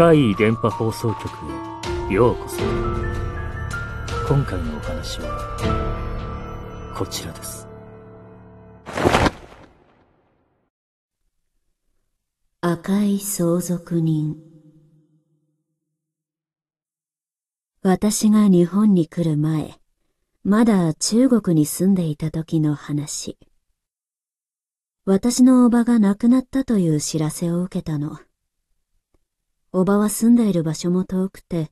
怪異電波放送局へようこそ。今回のお話はこちらです。赤い相続人。私が日本に来る前まだ中国に住んでいた時の話。私のおばが亡くなったという知らせを受けたの。おばは住んでいる場所も遠くて、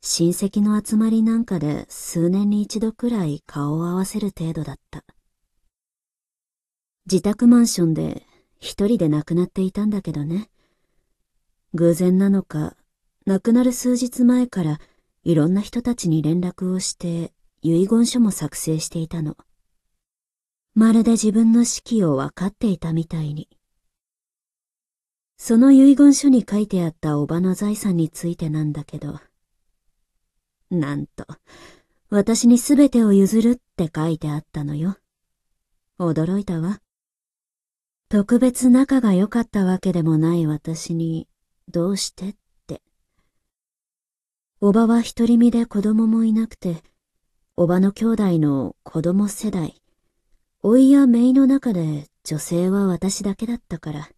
親戚の集まりなんかで数年に一度くらい顔を合わせる程度だった。自宅マンションで一人で亡くなっていたんだけどね。偶然なのか、亡くなる数日前からいろんな人たちに連絡をして遺言書も作成していたの。まるで自分の死期を分かっていたみたいに。その遺言書に書いてあったおばの財産についてなんだけど、なんと、私にすべてを譲るって書いてあったのよ。驚いたわ。特別仲が良かったわけでもない私に、どうしてって。おばは独り身で子供もいなくて、おばの兄弟の子供世代、老いや姪の中で女性は私だけだったから、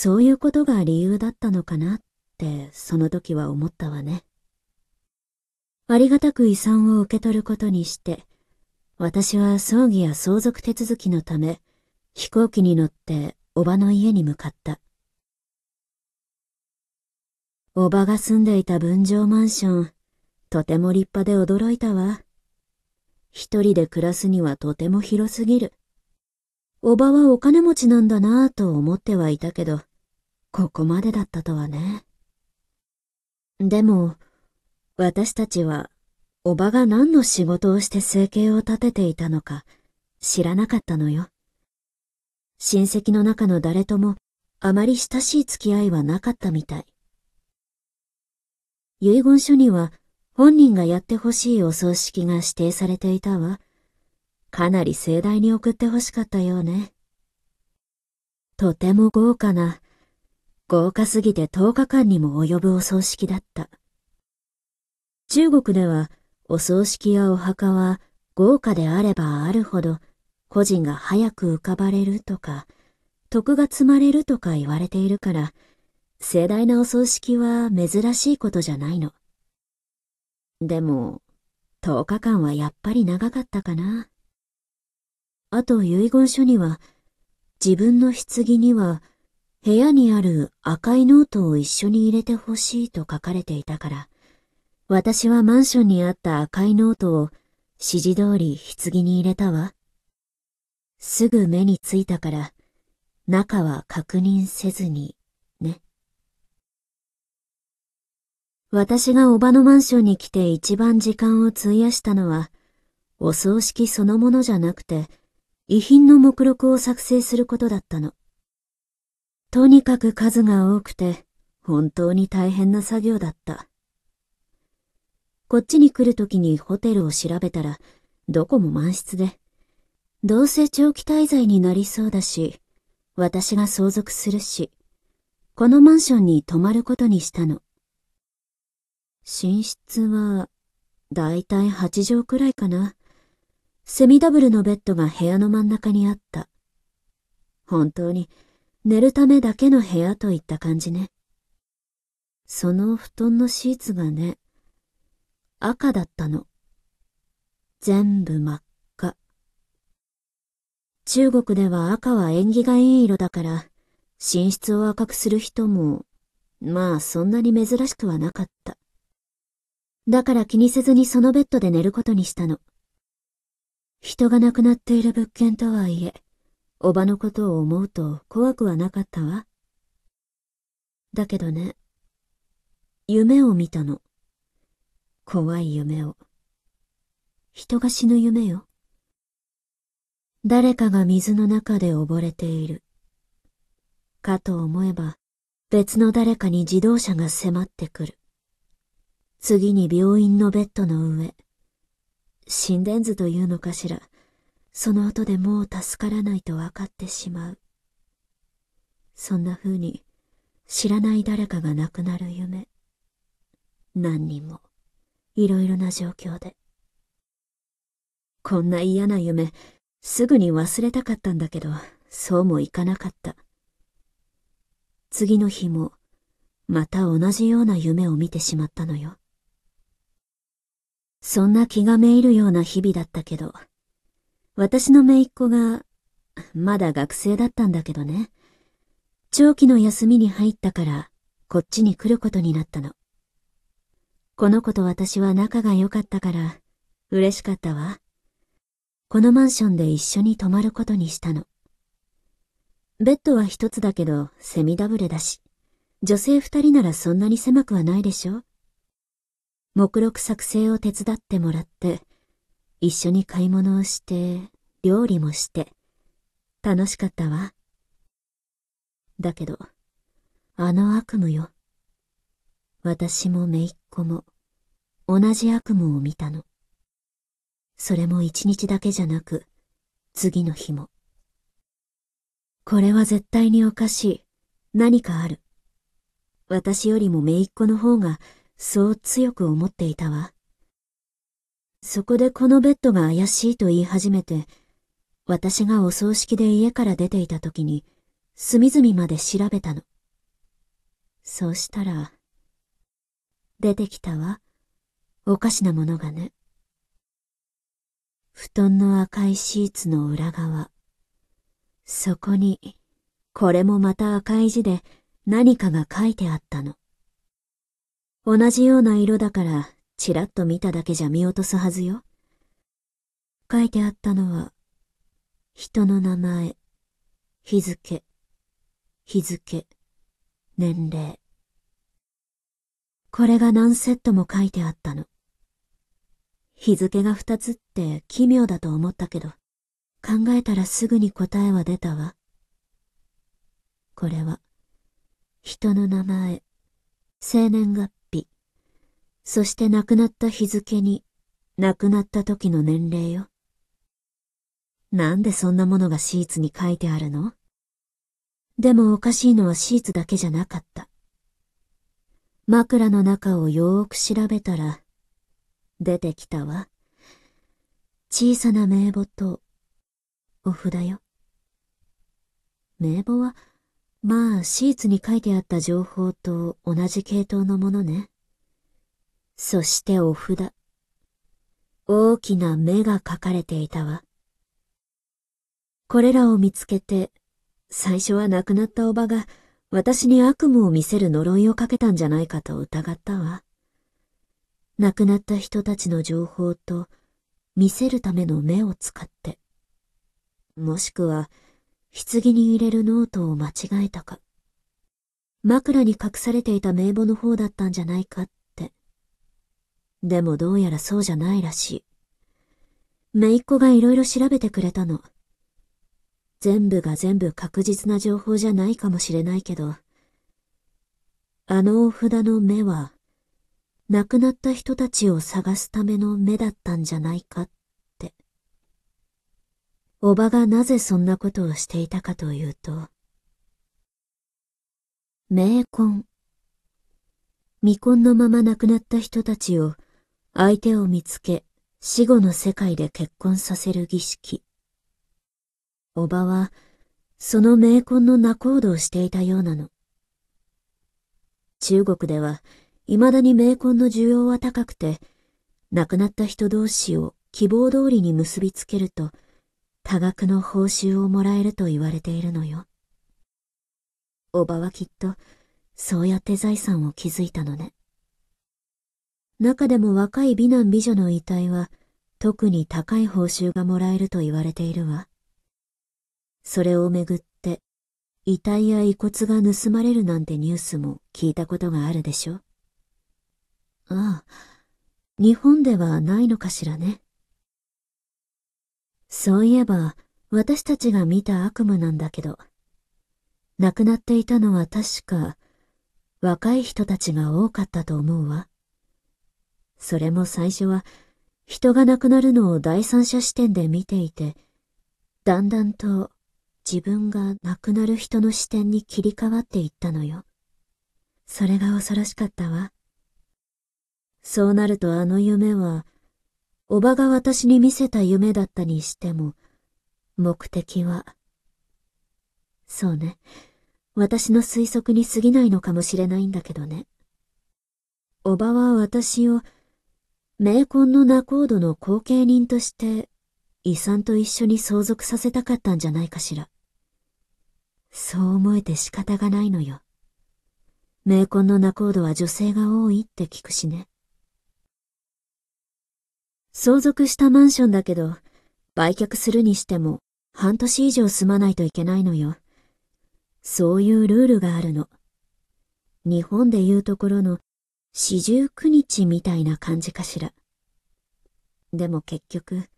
そういうことが理由だったのかなって、その時は思ったわね。ありがたく遺産を受け取ることにして、私は葬儀や相続手続きのため、飛行機に乗っておばの家に向かった。おばが住んでいた分譲マンション、とても立派で驚いたわ。一人で暮らすにはとても広すぎる。おばはお金持ちなんだなぁと思ってはいたけど、ここまでだったとはね。でも、私たちは、おばが何の仕事をして生計を立てていたのか知らなかったのよ。親戚の中の誰ともあまり親しい付き合いはなかったみたい。遺言書には本人がやってほしいお葬式が指定されていたわ。かなり盛大に送ってほしかったようね。とても豪華な、豪華すぎて10日間にも及ぶお葬式だった。中国ではお葬式やお墓は豪華であればあるほど故人が早く浮かばれるとか、徳が積まれるとか言われているから、盛大なお葬式は珍しいことじゃないの。でも、10日間はやっぱり長かったかな。あと遺言書には、自分の棺には部屋にある赤いノートを一緒に入れてほしいと書かれていたから、私はマンションにあった赤いノートを指示通り棺に入れたわ。すぐ目についたから、中は確認せずに、ね。私がおばのマンションに来て一番時間を費やしたのは、お葬式そのものじゃなくて、遺品の目録を作成することだったの。とにかく数が多くて、本当に大変な作業だった。こっちに来るときにホテルを調べたら、どこも満室で、どうせ長期滞在になりそうだし、私が相続するし、このマンションに泊まることにしたの。寝室は、だいたい8畳くらいかな。セミダブルのベッドが部屋の真ん中にあった。本当に寝るためだけの部屋といった感じね。その布団のシーツがね、赤だったの。全部真っ赤。中国では赤は縁起がいい色だから、寝室を赤くする人も、まあそんなに珍しくはなかった。だから気にせずにそのベッドで寝ることにしたの。人が亡くなっている物件とはいえ、おばのことを思うと怖くはなかったわ。だけどね、夢を見たの。怖い夢を。人が死ぬ夢よ。誰かが水の中で溺れている。かと思えば、別の誰かに自動車が迫ってくる。次に病院のベッドの上。心電図というのかしら。その音でもう助からないと分かってしまう。そんな風に、知らない誰かが亡くなる夢。何人も、いろいろな状況で。こんな嫌な夢、すぐに忘れたかったんだけど、そうもいかなかった。次の日も、また同じような夢を見てしまったのよ。そんな気がめいるような日々だったけど、私の姪っ子が、まだ学生だったんだけどね。長期の休みに入ったから、こっちに来ることになったの。この子と私は仲が良かったから、嬉しかったわ。このマンションで一緒に泊まることにしたの。ベッドは一つだけど、セミダブルだし、女性二人ならそんなに狭くはないでしょ目録作成を手伝ってもらって、一緒に買い物をして、料理もして、楽しかったわ。だけど、あの悪夢よ。私も姪っ子も、同じ悪夢を見たの。それも一日だけじゃなく、次の日も。これは絶対におかしい。何かある。私よりも姪っ子の方が、そう強く思っていたわ。そこでこのベッドが怪しいと言い始めて、私がお葬式で家から出ていた時に、隅々まで調べたの。そうしたら、出てきたわ。おかしなものがね。布団の赤いシーツの裏側。そこに、これもまた赤い字で何かが書いてあったの。同じような色だから、ちらっと見ただけじゃ見落とすはずよ。書いてあったのは、人の名前、日付、日付、年齢。これが何セットも書いてあったの。日付が二つって奇妙だと思ったけど、考えたらすぐに答えは出たわ。これは、人の名前、生年月、そして亡くなった日付に、亡くなった時の年齢よ。なんでそんなものがシーツに書いてあるの？でもおかしいのはシーツだけじゃなかった。枕の中をよーく調べたら、出てきたわ。小さな名簿と、お札よ。名簿は、まあ、シーツに書いてあった情報と同じ系統のものね。そしてお札。大きな目が書かれていたわ。これらを見つけて、最初は亡くなったおばが私に悪夢を見せる呪いをかけたんじゃないかと疑ったわ。亡くなった人たちの情報と見せるための目を使って、もしくは棺に入れるノートを間違えたか、枕に隠されていた名簿の方だったんじゃないかっ。でもどうやらそうじゃないらしい。姪っ子がいろいろ調べてくれたの。全部が全部確実な情報じゃないかもしれないけど、あのお札の目は亡くなった人たちを探すための目だったんじゃないかって。おばがなぜそんなことをしていたかというと、冥婚。未婚のまま亡くなった人たちを相手を見つけ死後の世界で結婚させる儀式。おばはその冥婚の仲人をしていたようなの。中国では未だに冥婚の需要は高くて、亡くなった人同士を希望通りに結びつけると、多額の報酬をもらえると言われているのよ。おばはきっと、そうやって財産を築いたのね。中でも若い美男美女の遺体は、特に高い報酬がもらえると言われているわ。それをめぐって、遺体や遺骨が盗まれるなんてニュースも聞いたことがあるでしょああ、日本ではないのかしらね。そういえば、私たちが見た悪夢なんだけど、亡くなっていたのは確か、若い人たちが多かったと思うわ。それも最初は、人が亡くなるのを第三者視点で見ていて、だんだんと自分が亡くなる人の視点に切り替わっていったのよ。それが恐ろしかったわ。そうなるとあの夢は、おばが私に見せた夢だったにしても、目的は、そうね、私の推測に過ぎないのかもしれないんだけどね。おばは私を、名婚の仲人の後継人として、遺産と一緒に相続させたかったんじゃないかしら。そう思えて仕方がないのよ。名婚の仲人は女性が多いって聞くしね。相続したマンションだけど、売却するにしても半年以上住まないといけないのよ。そういうルールがあるの。日本でいうところの四十九日みたいな感じかしら。でも結局、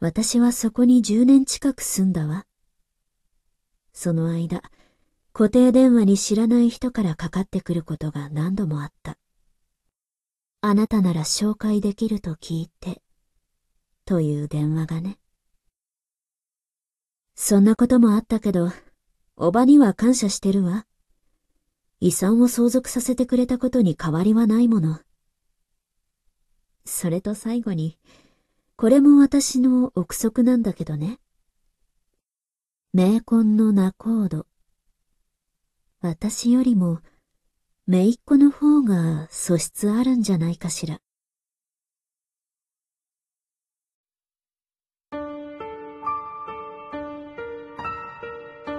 私はそこに十年近く住んだわ。その間、固定電話に知らない人からかかってくることが何度もあった。あなたなら紹介できると聞いて、という電話がね。そんなこともあったけど、おばには感謝してるわ。遺産を相続させてくれたことに変わりはないもの。それと最後に、これも私の憶測なんだけどね。名婚の仲人。私よりも、姪っ子の方が素質あるんじゃないかしら。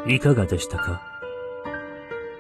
いかがでしたか？